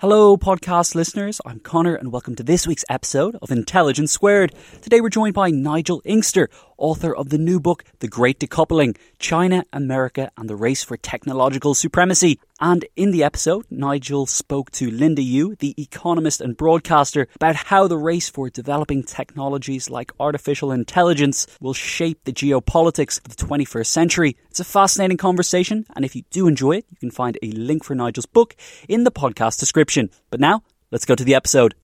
Hello, podcast listeners. I'm Connor, and welcome to this week's episode of Intelligence Squared. Today, we're joined by Nigel Inkster, author of the new book, The Great Decoupling China, America, and the Race for Technological Supremacy. And in the episode, Nigel spoke to Linda Yueh, the economist and broadcaster, about how the race for developing technologies like artificial intelligence will shape the geopolitics of the 21st century. It's a fascinating conversation, and if you do enjoy it, you can find a link for Nigel's book in the podcast description. But now, let's go to the episode.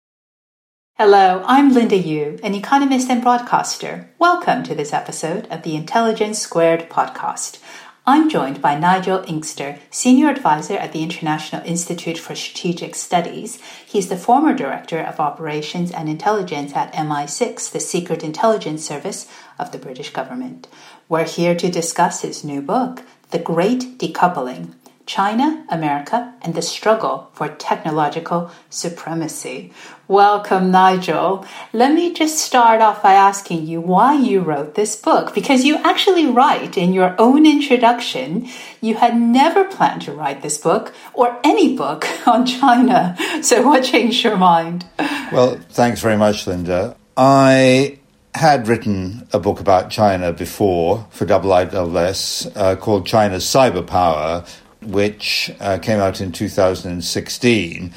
Hello, I'm Linda Yueh, an economist and broadcaster. Welcome to this episode of the Intelligence Squared podcast. I'm joined by Nigel Inkster, Senior Advisor at the International Institute for Strategic Studies. He's the former Director of Operations and Intelligence at MI6, the secret intelligence service of the British government. We're here to discuss his new book, The Great Decoupling China, America, and the struggle for technological supremacy. Welcome, Nigel. Let me just start off by asking you why you wrote this book, because you actually write in your own introduction you had never planned to write this book or any book on China. So, what changed your mind? Well, thanks very much, Linda. I had written a book about China before for IISS uh, called China's Cyber Power, which uh, came out in 2016.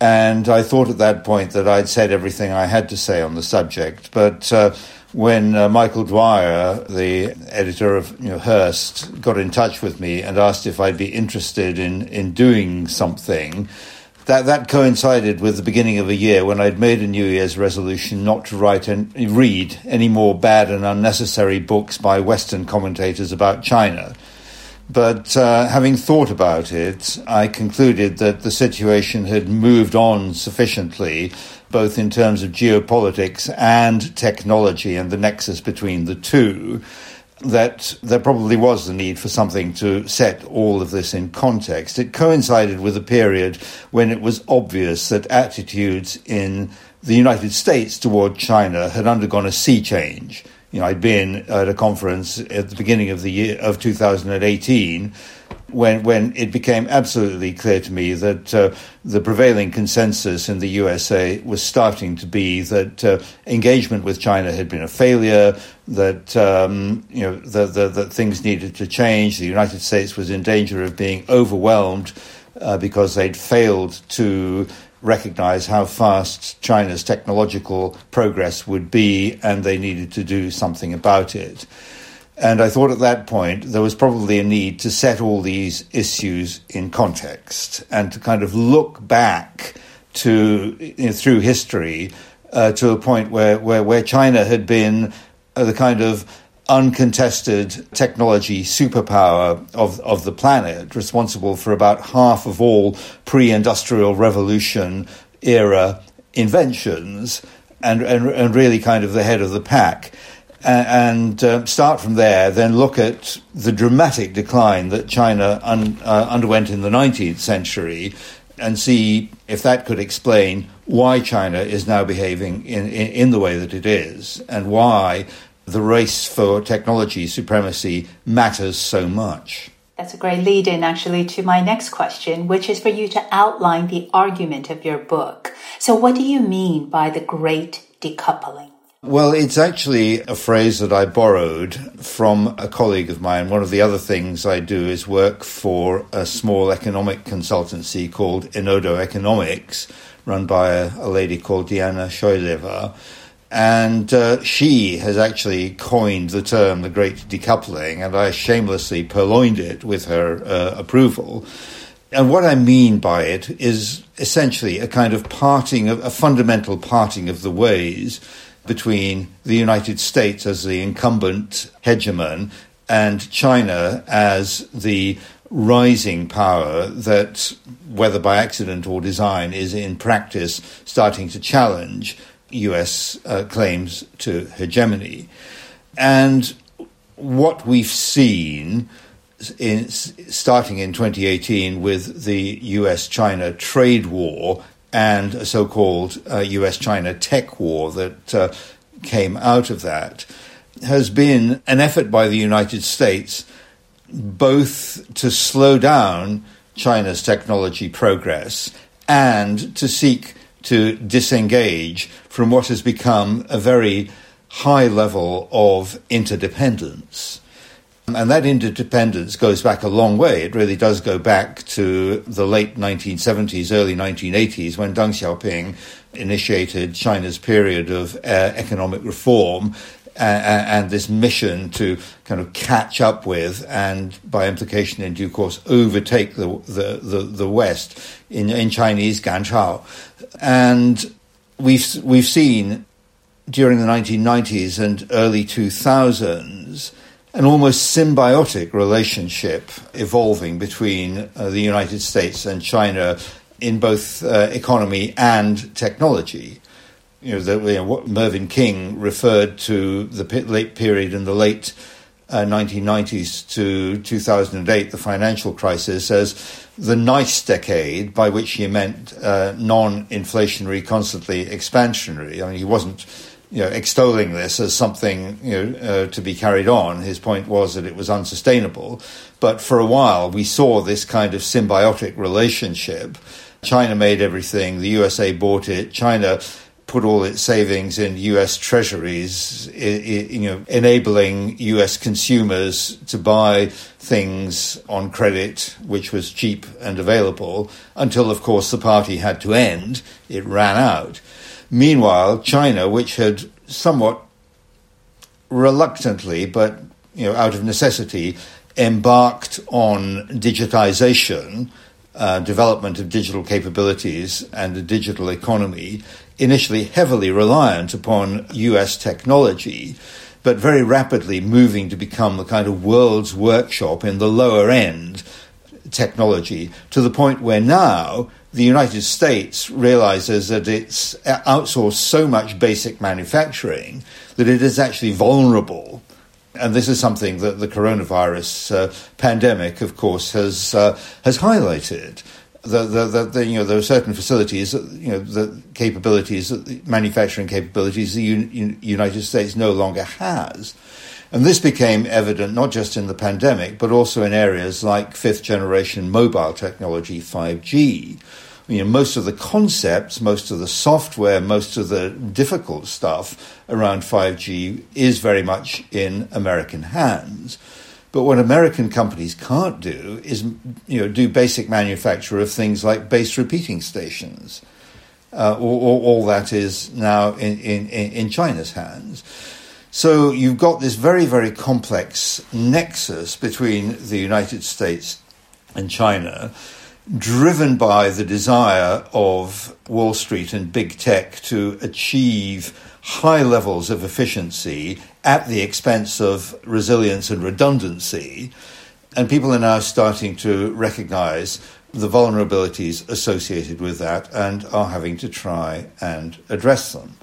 And I thought at that point that I'd said everything I had to say on the subject. But uh, when uh, Michael Dwyer, the editor of you know, Hurst, got in touch with me and asked if I'd be interested in, in doing something, that, that coincided with the beginning of a year when I'd made a New Year's resolution not to write and read any more bad and unnecessary books by Western commentators about China. But uh, having thought about it, I concluded that the situation had moved on sufficiently, both in terms of geopolitics and technology and the nexus between the two, that there probably was the need for something to set all of this in context. It coincided with a period when it was obvious that attitudes in the United States toward China had undergone a sea change you know, I'd been at a conference at the beginning of the year of 2018 when when it became absolutely clear to me that uh, the prevailing consensus in the USA was starting to be that uh, engagement with China had been a failure, that um, you know that that things needed to change. The United States was in danger of being overwhelmed uh, because they'd failed to recognize how fast China's technological progress would be, and they needed to do something about it. And I thought at that point there was probably a need to set all these issues in context and to kind of look back to you know, through history uh, to a point where, where, where China had been uh, the kind of uncontested technology superpower of, of the planet, responsible for about half of all pre industrial revolution era inventions, and, and, and really kind of the head of the pack. And, um, start from there, then look at the dramatic decline that China un, uh, underwent in the 19th century, and see if that could explain why China is now behaving in, in, in the way that it is, and why the race for technology supremacy matters so much. That's a great lead in actually to my next question, which is for you to outline the argument of your book. So, what do you mean by the great decoupling? Well, it's actually a phrase that I borrowed from a colleague of mine. One of the other things I do is work for a small economic consultancy called Enodo Economics, run by a, a lady called Diana Choyleva. And uh, she has actually coined the term the Great Decoupling, and I shamelessly purloined it with her uh, approval. And what I mean by it is essentially a kind of parting, of, a fundamental parting of the ways between the United States as the incumbent hegemon and China as the rising power that, whether by accident or design, is in practice starting to challenge US uh, claims to hegemony. And what we've seen in, starting in 2018 with the US China trade war and a so called uh, US China tech war that uh, came out of that has been an effort by the United States both to slow down China's technology progress and to seek to disengage from what has become a very high level of interdependence. And that interdependence goes back a long way. It really does go back to the late 1970s, early 1980s, when Deng Xiaoping initiated China's period of uh, economic reform and, this mission to kind of catch up with and, by implication, in due course, overtake the the, the, the West in, in Chinese Ganchao. And we've we've seen during the 1990s and early 2000s an almost symbiotic relationship evolving between uh, the United States and China in both uh, economy and technology. You know, the, you know, what Mervyn King referred to the late period in the late uh, 1990s to 2008, the financial crisis, as the nice decade, by which he meant uh, non inflationary, constantly expansionary. I mean, he wasn't you know, extolling this as something you know, uh, to be carried on. His point was that it was unsustainable. But for a while, we saw this kind of symbiotic relationship. China made everything, the USA bought it, China put all its savings in US treasuries, you know, enabling US consumers to buy things on credit which was cheap and available until, of course, the party had to end. It ran out. Meanwhile, China, which had somewhat reluctantly, but you know, out of necessity, embarked on digitization, uh, development of digital capabilities, and the digital economy, initially heavily reliant upon US technology, but very rapidly moving to become the kind of world's workshop in the lower end technology to the point where now the United States realizes that it's outsourced so much basic manufacturing that it is actually vulnerable. And this is something that the coronavirus uh, pandemic, of course, has uh, has highlighted. The, the, the, you know, there are certain facilities, you know, the capabilities, the manufacturing capabilities the U- United States no longer has. And this became evident not just in the pandemic, but also in areas like fifth generation mobile technology, 5G. You know, most of the concepts, most of the software, most of the difficult stuff around 5G is very much in American hands. But what American companies can't do is, you know, do basic manufacture of things like base repeating stations. Uh, all, all, all, that is now in, in, in China's hands. So you've got this very, very complex nexus between the United States and China, driven by the desire of Wall Street and big tech to achieve high levels of efficiency at the expense of resilience and redundancy. And people are now starting to recognize the vulnerabilities associated with that and are having to try and address them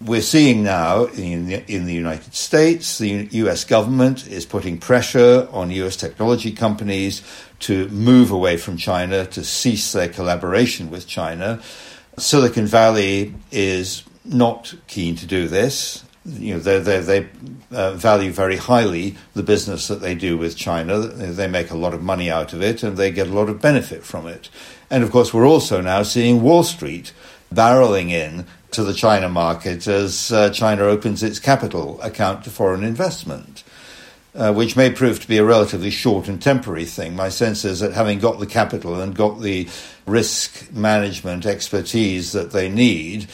we're seeing now in the, in the United States, the US government is putting pressure on US technology companies to move away from China, to cease their collaboration with China. Silicon Valley is not keen to do this. You know, they they they uh, value very highly the business that they do with China. They make a lot of money out of it, and they get a lot of benefit from it. And of course, we're also now seeing Wall Street barreling in to the China market as uh, China opens its capital account to foreign investment. Uh, which may prove to be a relatively short and temporary thing. My sense is that having got the capital and got the risk management expertise that they need,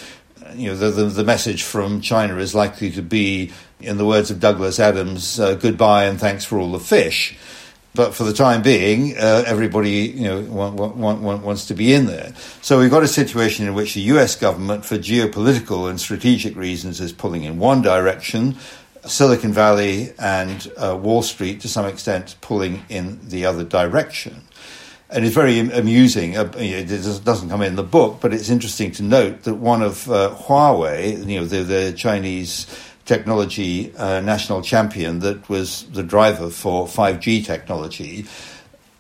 you know, the, the, the message from China is likely to be, in the words of Douglas Adams, uh, goodbye and thanks for all the fish. But for the time being, uh, everybody you know want, want, want, wants to be in there. So we've got a situation in which the U.S. government, for geopolitical and strategic reasons, is pulling in one direction. Silicon Valley and uh, Wall Street, to some extent, pulling in the other direction. And it's very amusing. Uh, it doesn't come in the book, but it's interesting to note that one of uh, Huawei, you know, the, the Chinese technology uh, national champion that was the driver for 5G technology,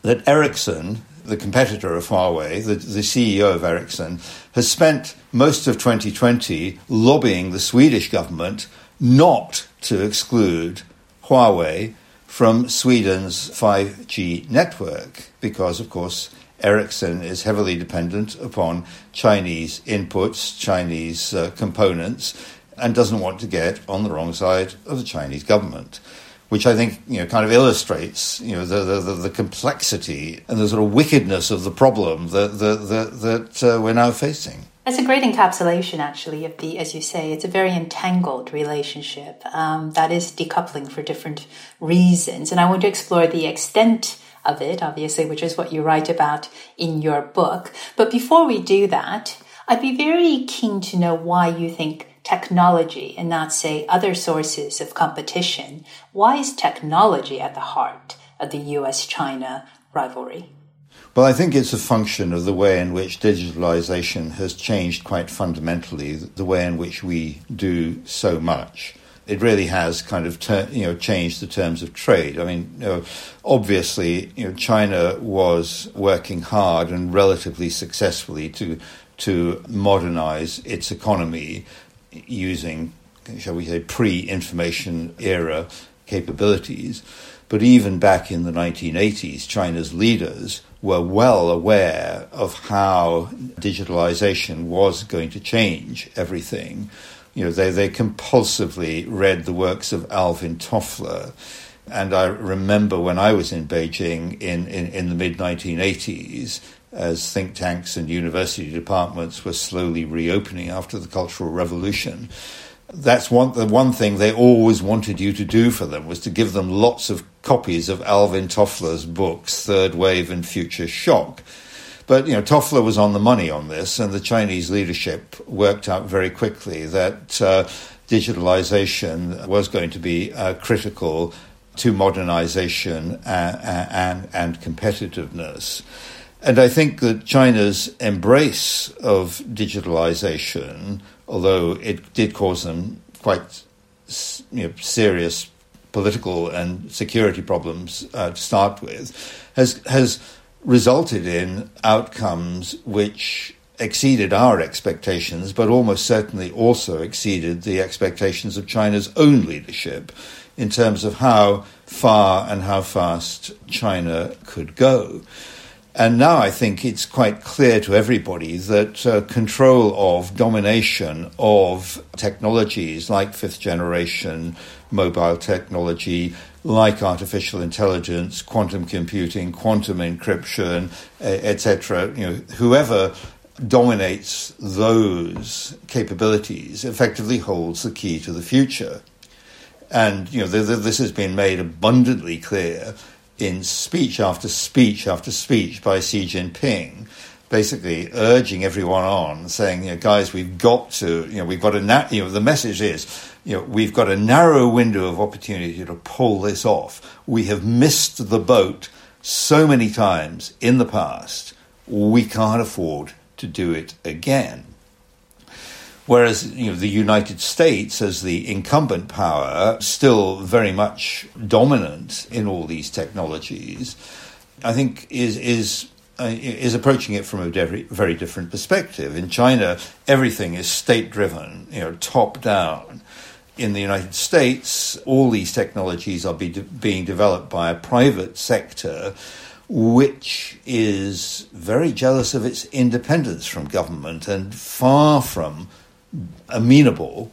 that Ericsson, the competitor of Huawei, the, the CEO of Ericsson, has spent most of 2020 lobbying the Swedish government not to exclude Huawei from Sweden's 5G network because, of course, Ericsson is heavily dependent upon Chinese inputs, Chinese uh, components, and doesn't want to get on the wrong side of the Chinese government. Which I think you know kind of illustrates you know the the, the complexity and the sort of wickedness of the problem that that that, uh, we're now facing. That's a great encapsulation, actually, of the, as you say, it's a very entangled relationship um, that is decoupling for different reasons. And I want to explore the extent of it, obviously, which is what you write about in your book. But before we do that, I'd be very keen to know why you think technology and not, say, other sources of competition? Why is technology at the heart of the US China rivalry? Well, I think it's a function of the way in which digitalization has changed quite fundamentally, the way in which we do so much. It really has kind of ter- you know changed the terms of trade. I mean, you know, obviously, you know, China was working hard and relatively successfully to to modernize its economy using, shall we say, pre information era capabilities. But even back in the 1980s, China's leaders were well aware of how digitalization was going to change everything. You know, they, they compulsively read the works of Alvin Toffler. And I remember when I was in Beijing in, in, in the mid 1980s, as think tanks and university departments were slowly reopening after the Cultural Revolution. That's one the one thing they always wanted you to do for them was to give them lots of copies of Alvin Toffler's books, Third Wave and Future Shock. But you know, Toffler was on the money on this, and the Chinese leadership worked out very quickly that uh, digitalization was going to be uh, critical to modernization and, and, and competitiveness. And I think that China's embrace of digitalization, although it did cause them quite you know, serious political and security problems uh, to start with, has has resulted in outcomes which exceeded our expectations, but almost certainly also exceeded the expectations of China's own leadership in terms of how far and how fast China could go. And now I think it's quite clear to everybody that uh, control of domination of technologies like fifth generation mobile technology, like artificial intelligence, quantum computing, quantum encryption, etc., you know, whoever dominates those capabilities effectively holds the key to the future. And you know, this has been made abundantly clear in speech after speech after speech by Xi Jinping, basically urging everyone on, saying, you know, guys, we've got to, you know, we've got a, na- you know, the message is, you know, we've got a narrow window of opportunity to pull this off. We have missed the boat so many times in the past, we can't afford to do it again. Whereas you know, the United States, as the incumbent power, still very much dominant in all these technologies, I think is is uh, is approaching it from a very, very different perspective. In China, everything is state driven, you know, top down. In the United States, all these technologies are be de- being developed by a private sector which is very jealous of its independence from government and far from amenable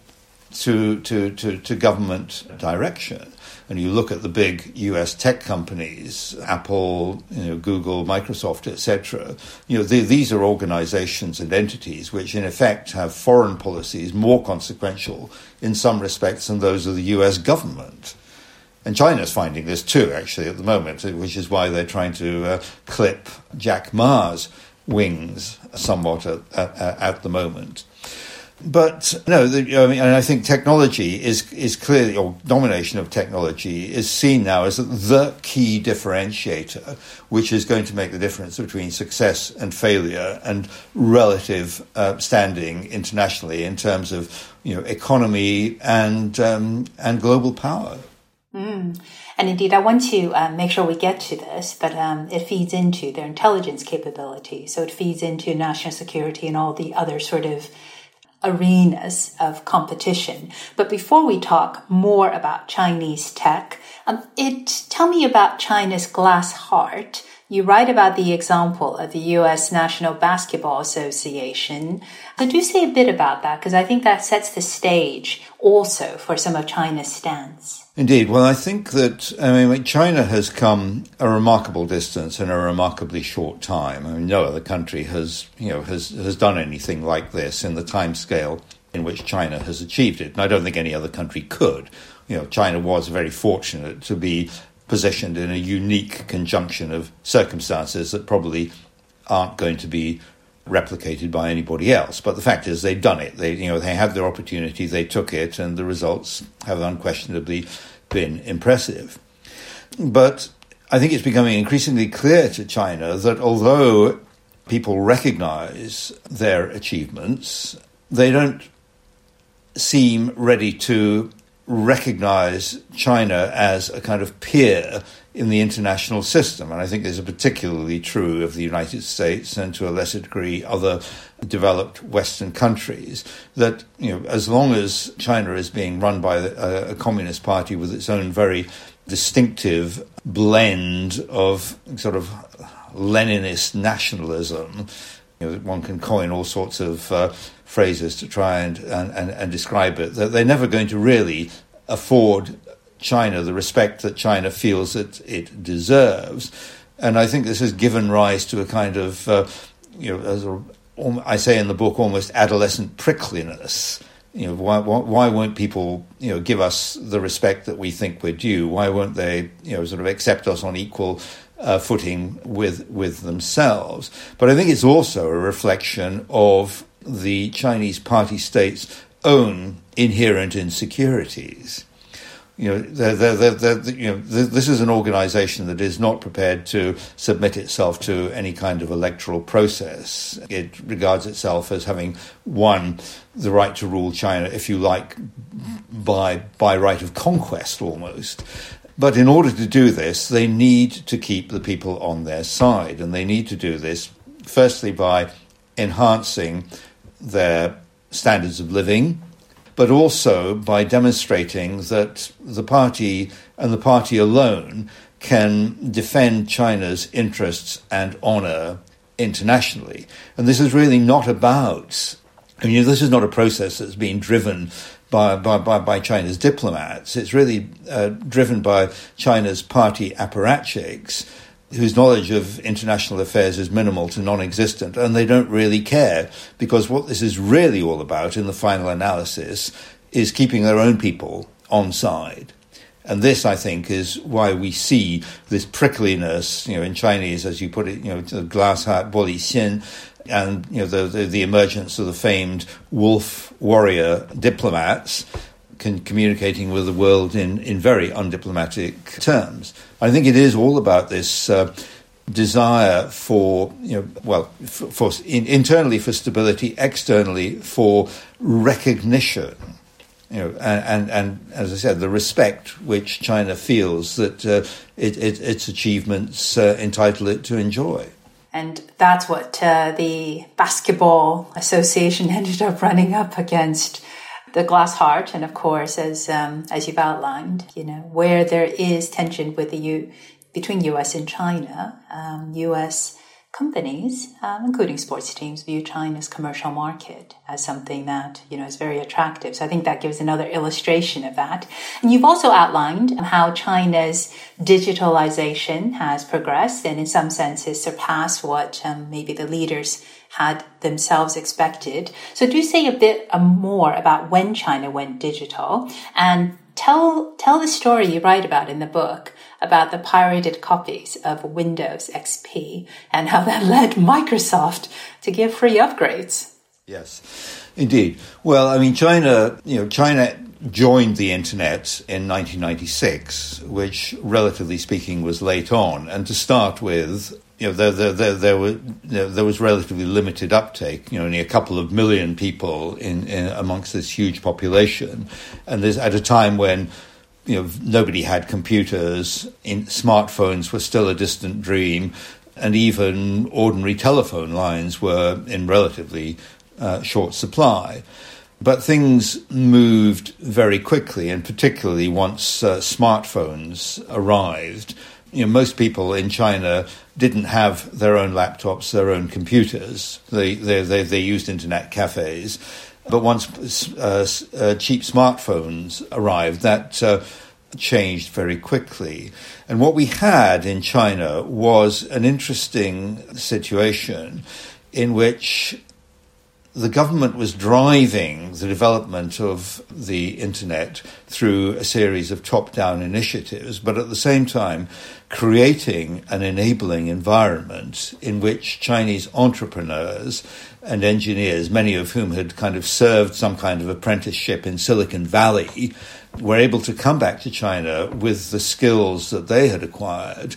to, to, to, to government direction and you look at the big US tech companies, Apple, you know, Google, Microsoft, etc., you know, they, these are organizations and entities which in effect have foreign policies more consequential in some respects than those of the US government. And China's finding this too, actually, at the moment, which is why they're trying to uh, clip Jack Ma's wings somewhat at, at, at the moment. But no, the, I mean, and I think technology is is clearly, or domination of technology is seen now as the key differentiator, which is going to make the difference between success and failure and relative uh, standing internationally in terms of you know economy and um, and global power. Mm. And indeed, I want to uh, make sure we get to this, but um, it feeds into their intelligence capability. So it feeds into national security and all the other sort of arenas of competition. But before we talk more about Chinese tech, um, it tell me about China's glass heart. You write about the example of the U.S. National Basketball Association. So do say a bit about that because I think that sets the stage also for some of China's stance. Indeed. Well, I think that I mean China has come a remarkable distance in a remarkably short time. I mean, no other country has you know has has done anything like this in the time scale in which China has achieved it, and I don't think any other country could. You know, China was very fortunate to be positioned in a unique conjunction of circumstances that probably aren't going to be replicated by anybody else. But the fact is, they've done it. They, you know, they had their opportunity, they took it, and the results have unquestionably been impressive. But I think it's becoming increasingly clear to China that although people recognize their achievements, they don't seem ready to recognize China as a kind of peer in the international system. And I think this is particularly true of the United States and to a lesser degree other developed Western countries. That, you know, as long as China is being run by a, a communist party with its own very distinctive blend of sort of Leninist nationalism, you know, one can coin all sorts of uh, phrases to try and, and, and, and describe it, that they're never going to really afford China the respect that China feels that it deserves. And I think this has given rise to a kind of, uh, you know, as a, I say in the book, almost adolescent prickliness. You know, why, why, why won't people, you know, give us the respect that we think we're due? Why won't they, you know, sort of accept us on equal uh, footing with with themselves? But I think it's also a reflection of the Chinese party state's own inherent insecurities you know, they're, they're, they're, you know, this is an organization that is not prepared to submit itself to any kind of electoral process. It regards itself as having won the right to rule China, if you like, by, by right of conquest almost. But in order to do this, they need to keep the people on their side. And they need to do this, firstly, by enhancing their standards of living but also by demonstrating that the party and the party alone can defend China's interests and honor internationally. And this is really not about, I mean, this is not a process that's being driven by, by, by, by China's diplomats. It's really uh, driven by China's party apparatchiks whose knowledge of international affairs is minimal to non existent, and they don't really care because what this is really all about in the final analysis is keeping their own people on side. And this, I think, is why we see this prickliness, you know, in Chinese, as you put it, you know, the glass heart, boli xin, and, you know, the, the, the emergence of the famed wolf warrior diplomats can, communicating with the world in, in very undiplomatic terms. I think it is all about this uh, desire for, you know, well, for, for in, internally for stability, externally for recognition. You know, and, and, and, as I said, the respect which China feels that uh, it, it, its achievements uh, entitle it to enjoy. And that's what uh, the Basketball Association ended up running up against the glass heart, and of course, as um, as you've outlined, you know where there is tension with the U between U.S. and China, um, U.S. companies, um, including sports teams, view China's commercial market as something that you know is very attractive. So I think that gives another illustration of that. And you've also outlined how China's digitalization has progressed and, in some senses, surpassed what um, maybe the leaders had themselves expected. So do say a bit uh, more about when China went digital and tell tell the story you write about in the book about the pirated copies of Windows XP and how that led Microsoft to give free upgrades. Yes, indeed. Well, I mean, China, you know, China joined the internet in 1996, which, relatively speaking, was late on. And to start with, you know, there, there, there, there, were, there was relatively limited uptake. You know, only a couple of million people in, in amongst this huge population, and there's at a time when you know nobody had computers. In, smartphones were still a distant dream, and even ordinary telephone lines were in relatively uh, short supply. But things moved very quickly, and particularly once uh, smartphones arrived. You know, most people in China didn't have their own laptops, their own computers. They, they, they, they used internet cafes. But once uh, uh, cheap smartphones arrived, that uh, changed very quickly. And what we had in China was an interesting situation in which the government was driving the development of the internet through a series of top down initiatives, but at the same time creating an enabling environment in which Chinese entrepreneurs and engineers, many of whom had kind of served some kind of apprenticeship in Silicon Valley, were able to come back to China with the skills that they had acquired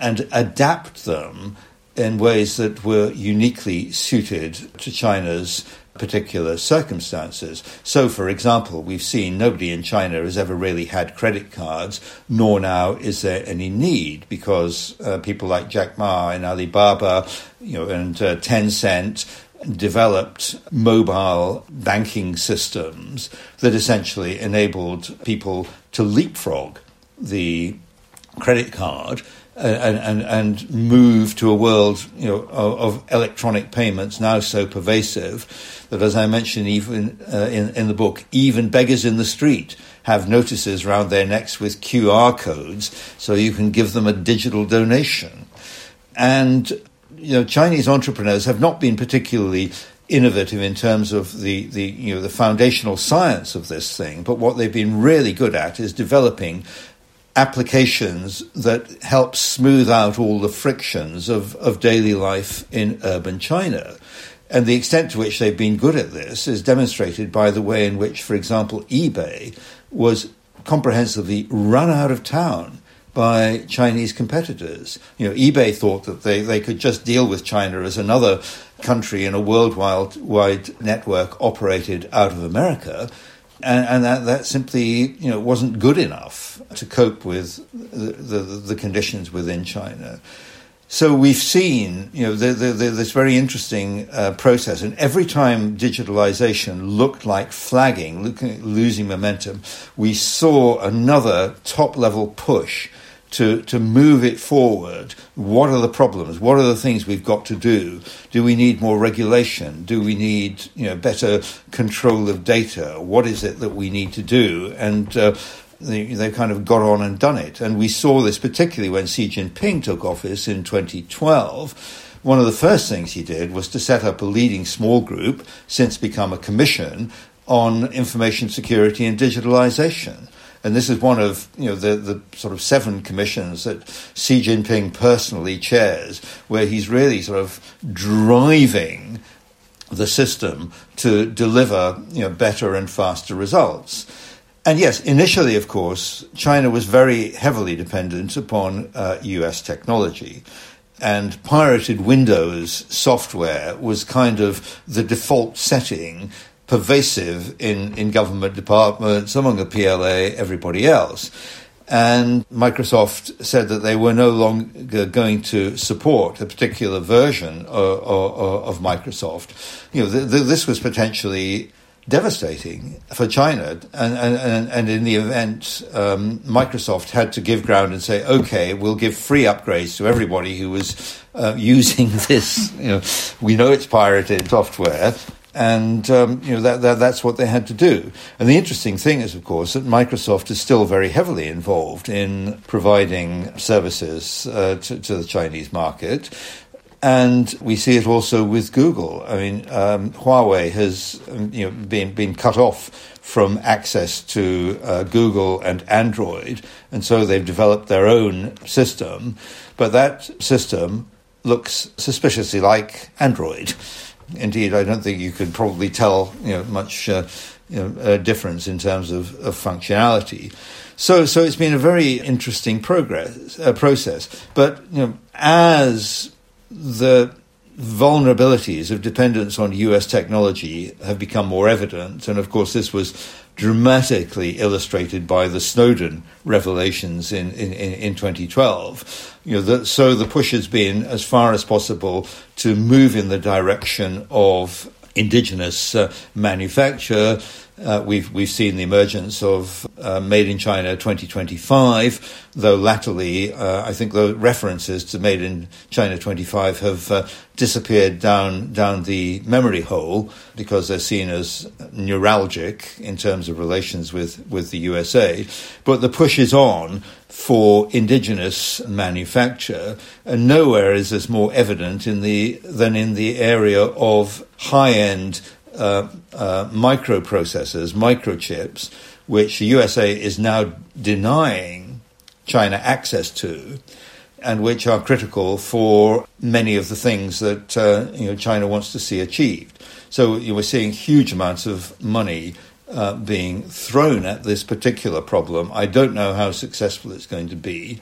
and adapt them in ways that were uniquely suited to China's particular circumstances. So, for example, we've seen nobody in China has ever really had credit cards, nor now is there any need because uh, people like Jack Ma and Alibaba, you know, and uh, Tencent developed mobile banking systems that essentially enabled people to leapfrog the credit card and, and, and move to a world you know, of, of, electronic payments now so pervasive that, as I mentioned even uh, in, in the book, even beggars in the street have notices around their necks with QR codes so you can give them a digital donation. And you know, Chinese entrepreneurs have not been particularly innovative in terms of the, the you know the foundational science of this thing, but what they've been really good at is developing applications that help smooth out all the frictions of, of daily life in urban China. And the extent to which they've been good at this is demonstrated by the way in which, for example, eBay was comprehensively run out of town by Chinese competitors. You know, eBay thought that they, they could just deal with China as another country in a worldwide wide network operated out of America and, and that, that simply you know wasn't good enough to cope with the, the, the conditions within China. So we've seen, you know, the, the, the, this very interesting uh, process, and every time digitalization looked like flagging, looking, losing momentum, we saw another top-level push to, to move it forward. What are the problems? What are the things we've got to do? Do we need more regulation? Do we need you know, better control of data? What is it that we need to do? And uh, they, they kind of got on and done it. And we saw this particularly when Xi Jinping took office in 2012 one of the first things he did was to set up a leading small group, since become a commission, on information security and digitalization. And this is one of you know the, the sort of seven commissions that Xi Jinping personally chairs, where he's really sort of driving the system to deliver you know better and faster results. And yes, initially, of course, China was very heavily dependent upon uh, US technology. And pirated Windows software was kind of the default setting pervasive in, in government departments, among the PLA, everybody else. And Microsoft said that they were no longer going to support a particular version of, of, of Microsoft. You know, th- th- this was potentially devastating for China. And, and, and in the event, um, Microsoft had to give ground and say, okay, we'll give free upgrades to everybody who was uh, using this. You know, we know it's pirated software. And um, you know that, that, that's what they had to do. And the interesting thing is, of course, that Microsoft is still very heavily involved in providing services uh, to, to the Chinese market. And we see it also with Google. I mean, um, Huawei has um, you know, been, been cut off from access to uh, Google and Android, and so they've developed their own system. But that system looks suspiciously like Android. Indeed, I don't think you could probably tell you know, much uh, you know, difference in terms of, of functionality. So, so it's been a very interesting progress uh, process. But you know, as the vulnerabilities of dependence on US technology have become more evident. And of course, this was dramatically illustrated by the Snowden revelations in, in, in 2012. You know, the, so the push has been, as far as possible, to move in the direction of indigenous uh, manufacture, uh, we've we've seen the emergence of uh, Made in China 2025, though latterly uh, I think the references to Made in China 25 have uh, disappeared down down the memory hole because they're seen as neuralgic in terms of relations with with the USA. But the push is on for indigenous manufacture, and nowhere is this more evident in the than in the area of high end uh, uh, microprocessors, microchips, which the USA is now denying China access to, and which are critical for many of the things that uh, you know, China wants to see achieved. So you we're seeing huge amounts of money uh, being thrown at this particular problem. I don't know how successful it's going to be.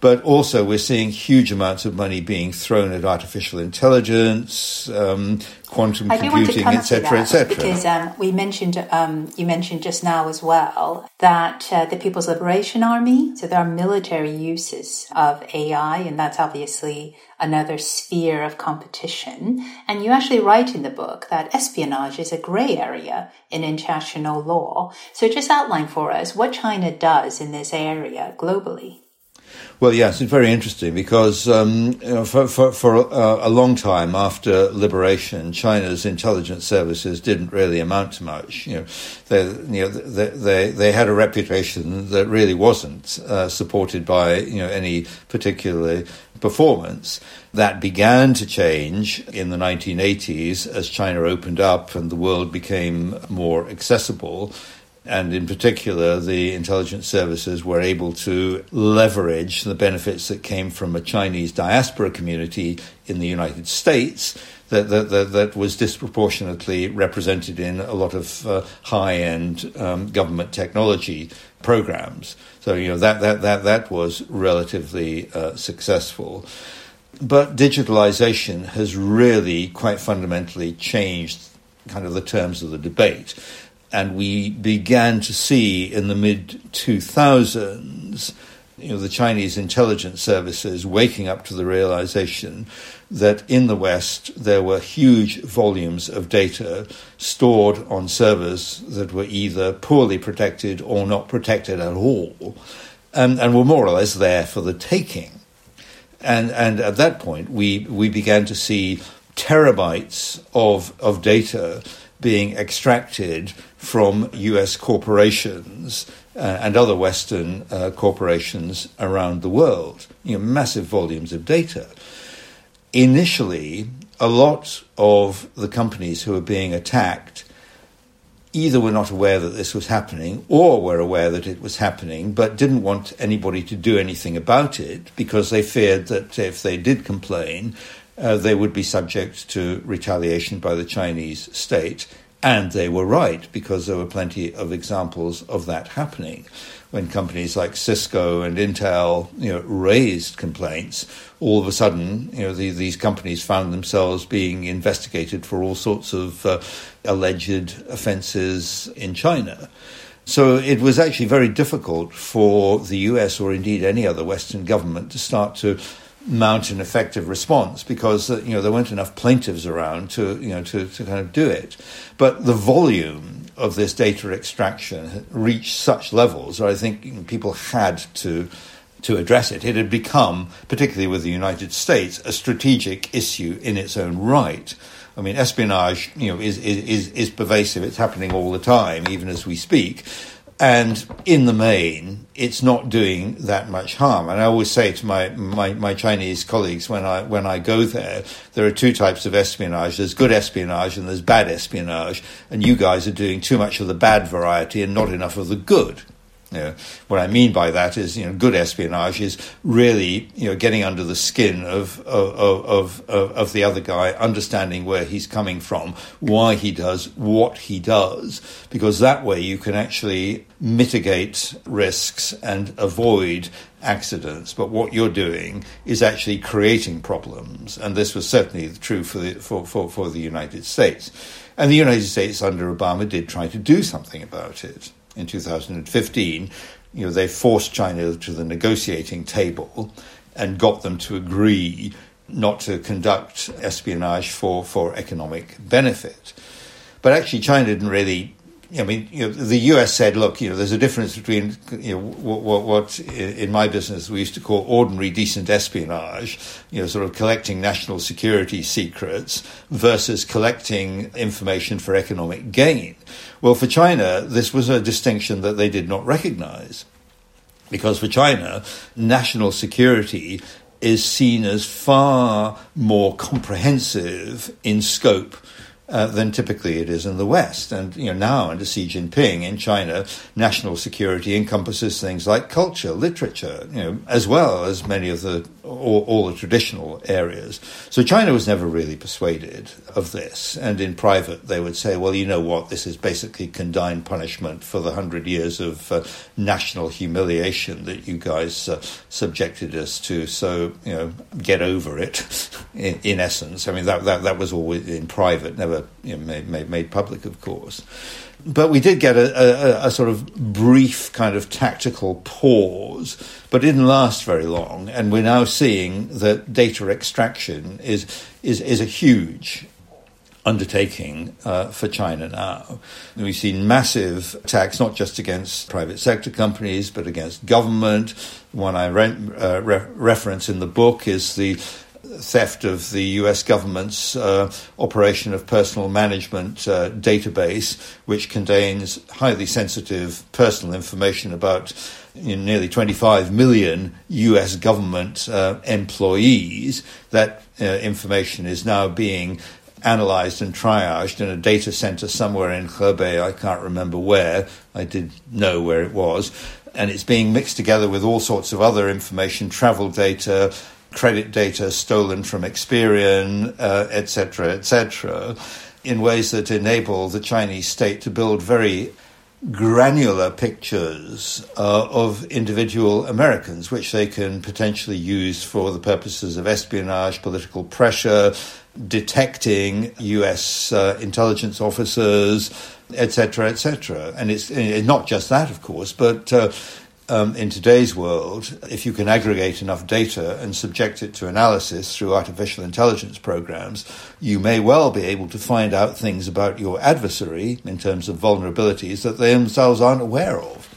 But also, we're seeing huge amounts of money being thrown at artificial intelligence, um, quantum computing, etc., etc. Because um, we mentioned, um, you mentioned just now as well that uh, the People's Liberation Army, so there are military uses of AI, and that's obviously another sphere of competition. And you actually write in the book that espionage is a gray area in international law. So just outline for us what China does in this area globally. Well, yes, it's very interesting because um, for, for, for a, a, long time after liberation, China's intelligence services didn't really amount to much. You know, they, you know, they, they, they had a reputation that really wasn't uh, supported by you know any particular performance. That began to change in the 1980s as China opened up and the world became more accessible and in particular, the intelligence services were able to leverage the benefits that came from a Chinese diaspora community in the United States that, that, that, that was disproportionately represented in a lot of uh, high end um, government technology programs. So, you know, that, that, that, that was relatively uh, successful. But digitalization has really quite fundamentally changed kind of the terms of the debate and we began to see in the mid 2000s you know, the Chinese intelligence services waking up to the realization that in the West there were huge volumes of data stored on servers that were either poorly protected or not protected at all, and, and were more or less there for the taking. And, and at that point, we, we began to see terabytes of, of data being extracted from US corporations uh, and other Western uh, corporations around the world. You know, massive volumes of data. Initially, a lot of the companies who were being attacked either were not aware that this was happening or were aware that it was happening but didn't want anybody to do anything about it because they feared that if they did complain, uh, they would be subject to retaliation by the Chinese state and they were right because there were plenty of examples of that happening. When companies like Cisco and Intel, you know, raised complaints, all of a sudden, you know, the, these companies found themselves being investigated for all sorts of uh, alleged offences in China. So it was actually very difficult for the US or indeed any other Western government to start to mount an effective response because uh, you know there weren't enough plaintiffs around to you know to, to kind of do it. But the volume of this data extraction reached such levels that I think people had to to address it. It had become, particularly with the United States, a strategic issue in its own right. I mean, espionage, you know, is, is, is pervasive. It's happening all the time, even as we speak. And in the main, it's not doing that much harm. And I always say to my, my, my, Chinese colleagues when I, when I go there, there are two types of espionage. There's good espionage and there's bad espionage. And you guys are doing too much of the bad variety and not enough of the good. You know, what I mean by that is, you know, good espionage is really, you know, getting under the skin of, of, of, of, of the other guy, understanding where he's coming from, why he does what he does, because that way you can actually mitigate risks and avoid accidents. But what you're doing is actually creating problems. And this was certainly true for the, for, for, for the United States. And the United States under Obama did try to do something about it in 2015, you know, they forced China to the negotiating table and got them to agree not to conduct espionage for, for economic benefit. But actually, China didn't really I mean, you know, the U.S. said, "Look, you know, there's a difference between you know what, what, what, in my business we used to call ordinary decent espionage, you know, sort of collecting national security secrets versus collecting information for economic gain." Well, for China, this was a distinction that they did not recognize, because for China, national security is seen as far more comprehensive in scope uh, than typically it is in the West. And you know, now under Xi Jinping in China, national security encompasses things like culture, literature, you know, as well as many of the all, all, the traditional areas. So China was never really persuaded of this. And in private, they would say, well, you know what, this is basically condign punishment for the hundred years of uh, national humiliation that you guys uh, subjected us to. So, you know, get over it, in, in, essence. I mean, that, that, that was always in private, never you know, made, made, made public, of course. But we did get a, a, a, sort of brief kind of tactical pause, but didn't last very long. And we're now seeing that data extraction is, is, is a huge undertaking uh, for China now. We've seen massive attacks, not just against private sector companies, but against government. One I re- uh, re- reference in the book is the theft of the US government's uh, operation of personal management uh, database, which contains highly sensitive personal information about you know, nearly 25 million US government uh, employees. That uh, information is now being analyzed and triaged in a data center somewhere in Hebei. I can't remember where. I did know where it was. And it's being mixed together with all sorts of other information, travel data, credit data stolen from Experian, etc., uh, etc., et in ways that enable the Chinese state to build very granular pictures uh, of individual Americans, which they can potentially use for the purposes of espionage, political pressure, detecting U.S. Uh, intelligence officers, etc., etc. And it's, it's, not just that, of course, but uh, um, in today's world, if you can aggregate enough data and subject it to analysis through artificial intelligence programs, you may well be able to find out things about your adversary in terms of vulnerabilities that they themselves aren't aware of.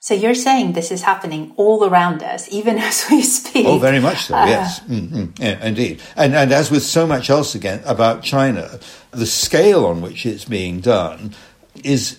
So you're saying this is happening all around us, even as we speak. Oh, very much so. Uh, yes, mm-hmm. yeah, indeed. And and as with so much else again about China, the scale on which it's being done is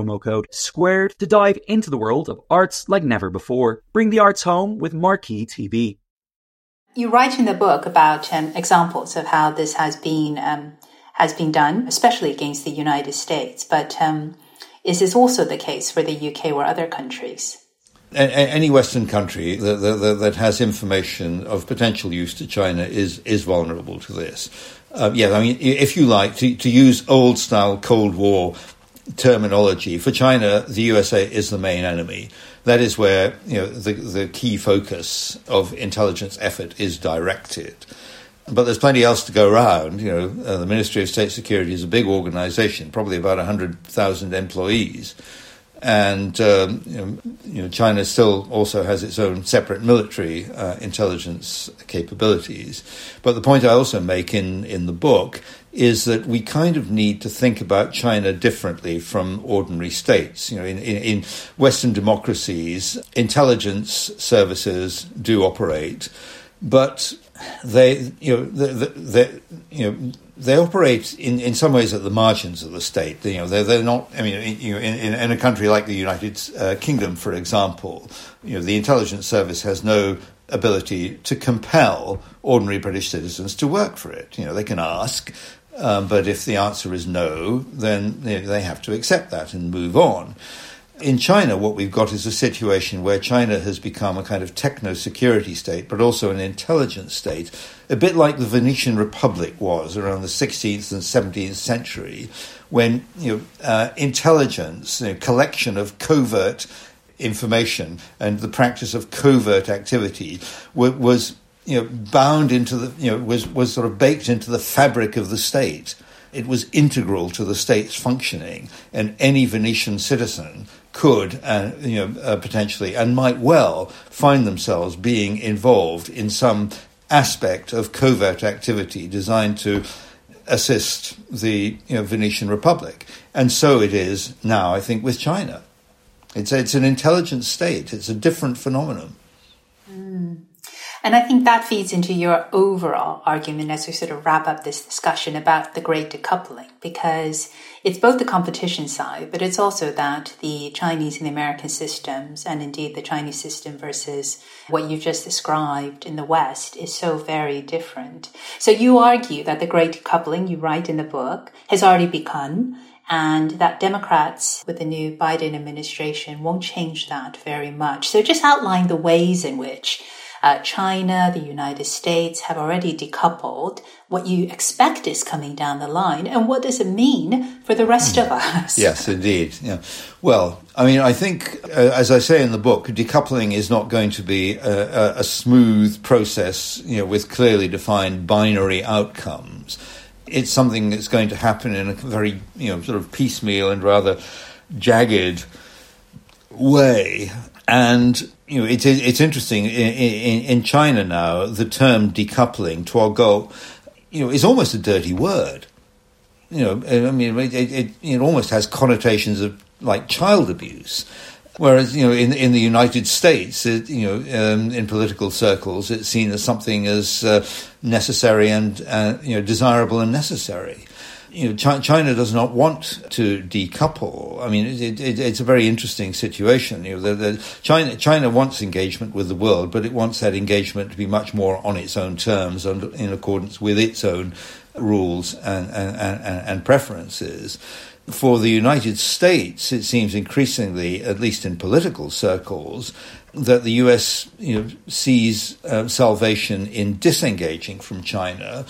code SQUARED to dive into the world of arts like never before. Bring the arts home with Marquee TV. You write in the book about um, examples of how this has been um, has been done, especially against the United States. But um, is this also the case for the UK or other countries? any Western country that, that, that, has information of potential use to China is is vulnerable to this. Uh, yeah, I mean, if you like to, to use old style Cold War terminology, for China, the USA is the main enemy. That is where you know the the key focus of intelligence effort is directed. But there's plenty else to go around. You know, uh, the Ministry of State Security is a big organization, probably about 100,000 employees and um, you, know, you, know, China still also has its own separate military uh, intelligence capabilities. But the point I also make in, in the book is that we kind of need to think about China differently from ordinary states. You know, in, in, in Western democracies, intelligence services do operate, but they, you know, they, you know they operate in, in some ways at the margins of the state. You know, they're, they're not. I mean, you know, in, in a country like the United uh, Kingdom, for example, you know, the intelligence service has no ability to compel ordinary British citizens to work for it. You know, they can ask, um, but if the answer is no, then they, they have to accept that and move on. In China, what we've got is a situation where China has become a kind of techno security state, but also an intelligence state, a bit like the Venetian Republic was around the 16th and 17th century, when you know, uh, intelligence, you know, collection of covert information and the practice of covert activity was you know, bound into the, you know, was, was sort of baked into the fabric of the state. It was integral to the state's functioning, and any Venetian citizen could, uh, you know, uh, potentially and might well find themselves being involved in some aspect of covert activity designed to assist the you know, Venetian Republic. And so it is now, I think, with China. It's, it's an intelligent state, it's a different phenomenon. Mm. And I think that feeds into your overall argument as we sort of wrap up this discussion about the great decoupling, because it's both the competition side, but it's also that the Chinese and the American systems, and indeed the Chinese system versus what you've just described in the West, is so very different. So you argue that the great decoupling you write in the book has already begun and that Democrats with the new Biden administration won't change that very much. So just outline the ways in which uh, China, the United States have already decoupled. What you expect is coming down the line, and what does it mean for the rest of us? Yes, indeed. Yeah. Well, I mean, I think, uh, as I say in the book, decoupling is not going to be a, a, a smooth process, you know, with clearly defined binary outcomes. It's something that's going to happen in a very, you know, sort of piecemeal and rather jagged way. And you know, it's it's interesting in, in, in, China now. The term decoupling, tuogou, you know, is almost a dirty word. You know, I mean, it, it, it almost has connotations of like child abuse. Whereas, you know, in in the United States, it, you know, um, in political circles, it's seen as something as uh, necessary and uh, you know desirable and necessary you know, China does not want to decouple. I mean, it, it, it's a very interesting situation. You know, the, the China China wants engagement with the world, but it wants that engagement to be much more on its own terms and in accordance with its own rules and, and, and, and preferences. For the United States, it seems increasingly, at least in political circles, that the US you know, sees uh, salvation in disengaging from China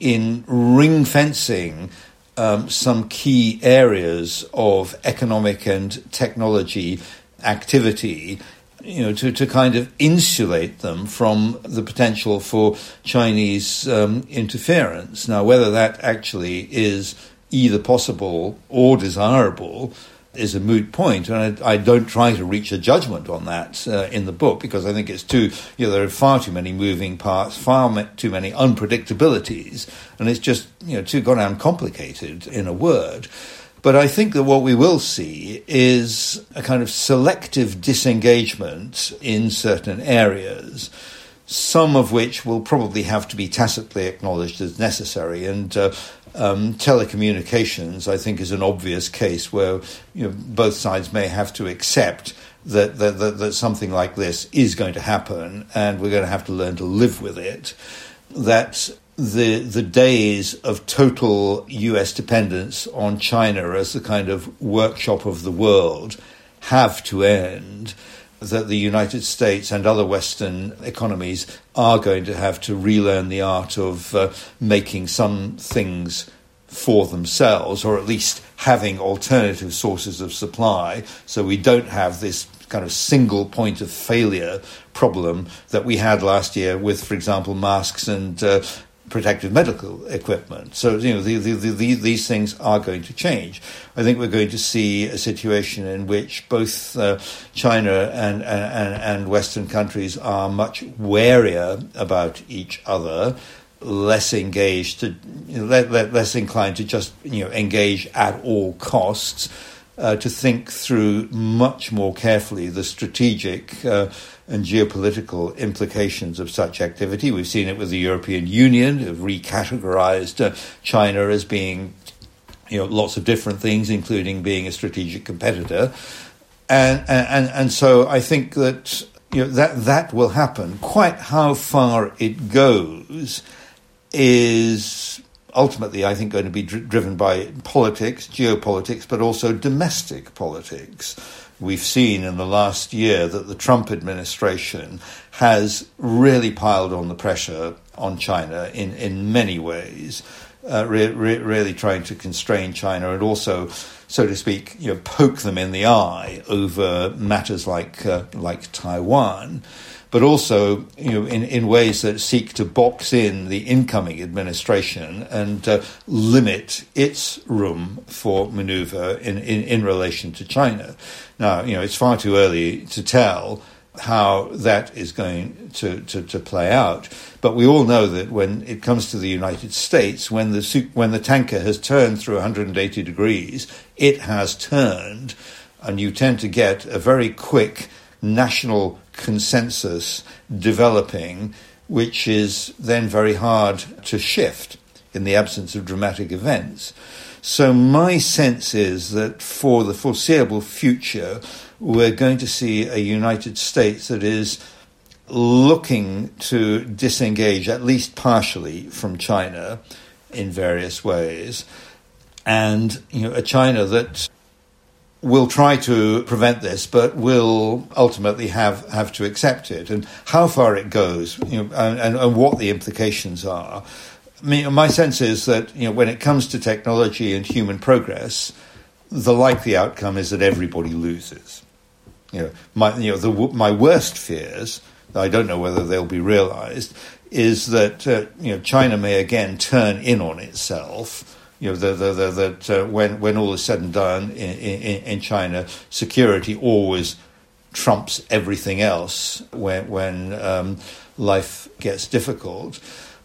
in ring fencing um, some key areas of economic and technology activity you know, to, to kind of insulate them from the potential for Chinese um, interference. Now, whether that actually is either possible or desirable is a moot point, and I, I, don't try to reach a judgment on that uh, in the book because I think it's too, you know, there are far too many moving parts, far too many unpredictabilities, and it's just, you know, too goddamn complicated in a word. But I think that what we will see is a kind of selective disengagement in certain areas, some of which will probably have to be tacitly acknowledged as necessary. And uh, um, telecommunications, I think, is an obvious case where you know, both sides may have to accept that, that, that, that something like this is going to happen, and we're going to have to learn to live with it. That the the days of total U.S. dependence on China as the kind of workshop of the world have to end. That the United States and other Western economies are going to have to relearn the art of uh, making some things for themselves, or at least having alternative sources of supply, so we don't have this kind of single point of failure problem that we had last year with, for example, masks and uh, protective medical equipment. So, you know, the, the, the, these things are going to change. I think we're going to see a situation in which both uh, China and, and, and Western countries are much warier about each other less engaged to less inclined to just you know engage at all costs uh, to think through much more carefully the strategic uh, and geopolitical implications of such activity. We've seen it with the European Union, who've recategorized uh, China as being you know, lots of different things, including being a strategic competitor. And, and, and so I think that, you know, that, that will happen. Quite how far it goes is ultimately, I think, going to be dr- driven by politics, geopolitics, but also domestic politics. We've seen in the last year that the Trump administration has really piled on the pressure on China in, in many ways, uh, re- re- really trying to constrain China and also, so to speak, you know, poke them in the eye over matters like uh, like Taiwan but also you know, in, in ways that seek to box in the incoming administration and uh, limit its room for maneuver in, in, in relation to China. Now, you know, it's far too early to tell how that is going to, to, to, play out. But we all know that when it comes to the United States, when the, when the tanker has turned through 180 degrees, it has turned, and you tend to get a very quick national consensus developing, which is then very hard to shift in the absence of dramatic events. So, my sense is that for the foreseeable future, we're going to see a United States that is looking to disengage, at least partially, from China in various ways, and you know, a China that will try to prevent this, but will ultimately have, have to accept it. And how far it goes, you know, and, and, what the implications are. I mean, my sense is that you know, when it comes to technology and human progress, the likely outcome is that everybody loses. You know, my, you know, the, my worst fears, I don't know whether they'll be realized, is that uh, you know, China may again turn in on itself you know, the, the, the, that uh, when, when all is said and done in, in, in, China, security always trumps everything else when, when um, life gets difficult.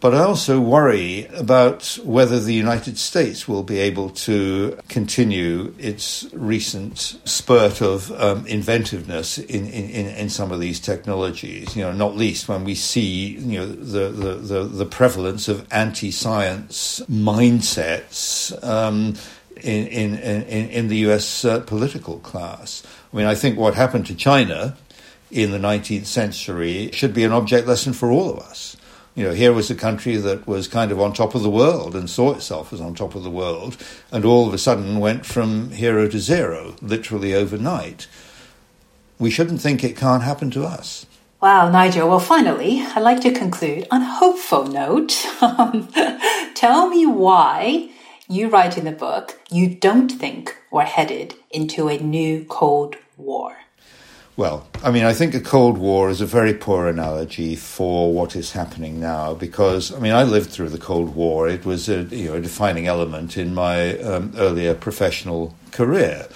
But I also worry about whether the United States will be able to continue its recent spurt of um, inventiveness in, in, in some of these technologies. You know, not least when we see you know the the, the, the prevalence of anti-science mindsets. Um, in, in, in, in the US uh, political class. I mean, I think what happened to China in the 19th century should be an object lesson for all of us you know, here was a country that was kind of on top of the world and saw itself as on top of the world, and all of a sudden went from hero to zero, literally overnight. We shouldn't think it can't happen to us. Wow, Nigel. Well, finally, I'd like to conclude on a hopeful note. Tell me why you write in the book you don't think we're headed into a new Cold War. Well, I mean, I think a Cold War is a very poor analogy for what is happening now because, I mean, I lived through the Cold War. It was a, you know, a defining element in my um, earlier professional career.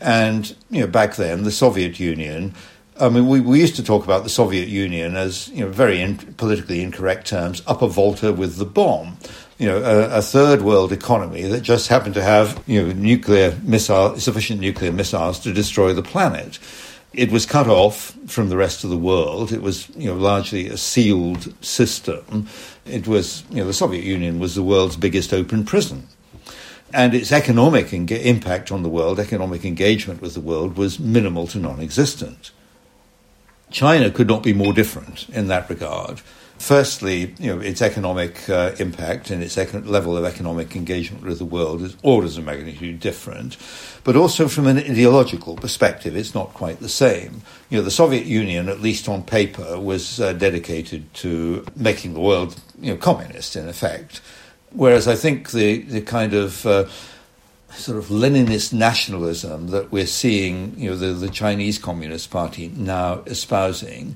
And you know, back then, the Soviet Union. I mean, we, we used to talk about the Soviet Union as you know very in, politically incorrect terms, upper Volta with the bomb. You know, a, a, third world economy that just happened to have you know nuclear missile sufficient nuclear missiles to destroy the planet. It was cut off from the rest of the world. It was you know largely a sealed system. It was you know the Soviet Union was the world's biggest open prison and its economic impact on the world, economic engagement with the world, was minimal to non existent. China could not be more different in that regard. Firstly, you know, its economic uh, impact and its econ- level of economic engagement with the world is orders of magnitude different, but also from an ideological perspective, it's not quite the same. You know, the Soviet Union, at least on paper, was uh, dedicated to making the world, you know, communist in effect. Whereas I think the, the kind of uh, sort of Leninist nationalism that we're seeing, you know, the, the Chinese Communist Party now espousing,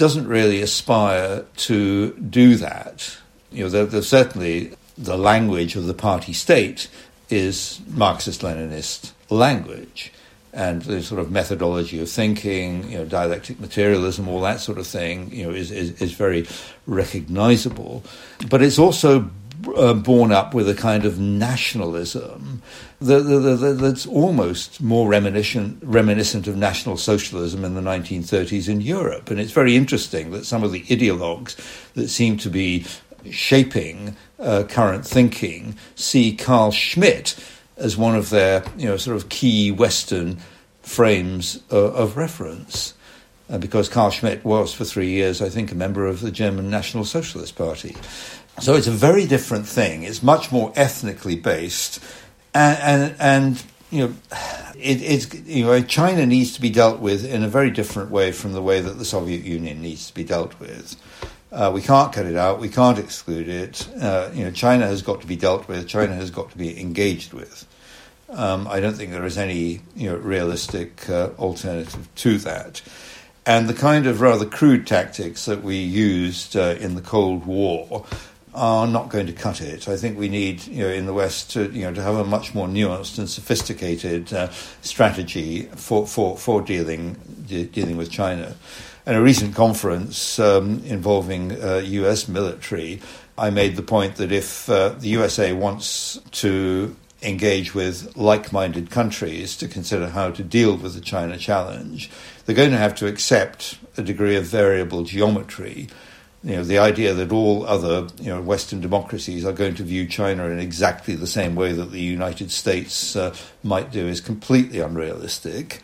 doesn't really aspire to do that. You know, there's certainly the language of the party state is Marxist Leninist language. And the sort of methodology of thinking, you know, dialectic materialism, all that sort of thing, you know, is, is, is very recognizable. But it's also uh, born up with a kind of nationalism that, that, that, that's almost more reminiscent, reminiscent of National Socialism in the 1930s in Europe. And it's very interesting that some of the ideologues that seem to be shaping uh, current thinking see Carl Schmitt as one of their you know, sort of key Western frames uh, of reference. Uh, because Carl Schmitt was, for three years, I think, a member of the German National Socialist Party. So it's a very different thing. It's much more ethnically based, and and, and you know, it, it's you know China needs to be dealt with in a very different way from the way that the Soviet Union needs to be dealt with. Uh, we can't cut it out. We can't exclude it. Uh, you know, China has got to be dealt with. China has got to be engaged with. Um, I don't think there is any you know realistic uh, alternative to that. And the kind of rather crude tactics that we used uh, in the Cold War are not going to cut it. I think we need, you know, in the West, to you know, to have a much more nuanced and sophisticated uh, strategy for, for, for dealing de- dealing with China. In a recent conference um, involving uh, U.S. military, I made the point that if uh, the USA wants to engage with like-minded countries to consider how to deal with the China challenge, they're going to have to accept a degree of variable geometry you know, the idea that all other you know, Western democracies are going to view China in exactly the same way that the United States uh, might do is completely unrealistic.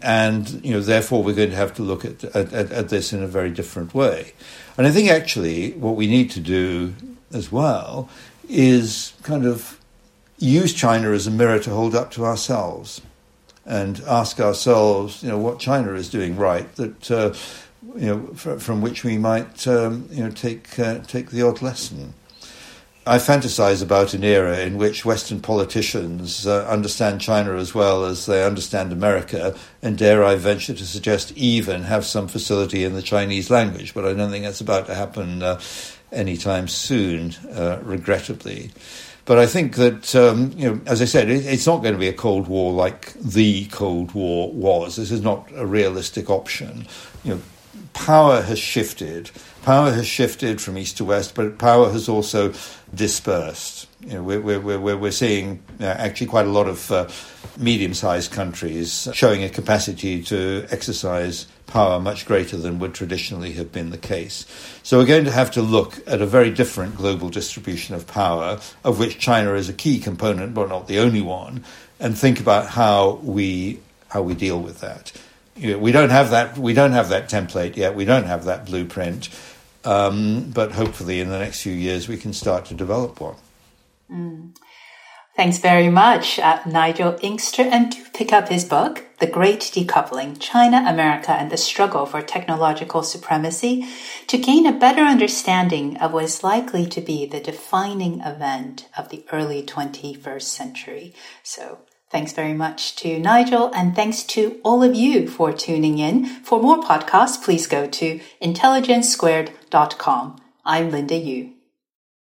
And you know, therefore, we're going to have to look at, at, at this in a very different way. And I think actually what we need to do as well is kind of use China as a mirror to hold up to ourselves and ask ourselves, you know, what China is doing right that uh, you know, fr- from which we might, um, you know, take uh, take the odd lesson. I fantasize about an era in which Western politicians uh, understand China as well as they understand America, and dare I venture to suggest even have some facility in the Chinese language. But I don't think that's about to happen uh, anytime soon, uh, regrettably. But I think that, um, you know, as I said, it, it's not going to be a Cold War like the Cold War was. This is not a realistic option. You know, power has shifted. Power has shifted from east to west, but power has also dispersed. You know, we're, we're, we're, we're seeing uh, actually quite a lot of uh, medium sized countries showing a capacity to exercise power much greater than would traditionally have been the case. So we're going to have to look at a very different global distribution of power, of which China is a key component, but not the only one, and think about how we how we deal with that you know, we don't have that. We don't have that template yet. We don't have that blueprint. Um, but hopefully, in the next few years, we can start to develop one. Mm. Thanks very much, uh, Nigel Inkster. And do pick up his book, The Great Decoupling China, America, and the Struggle for Technological Supremacy, to gain a better understanding of what is likely to be the defining event of the early 21st century. So Thanks very much to Nigel, and thanks to all of you for tuning in. For more podcasts, please go to intelligencesquared.com. I'm Linda Yueh.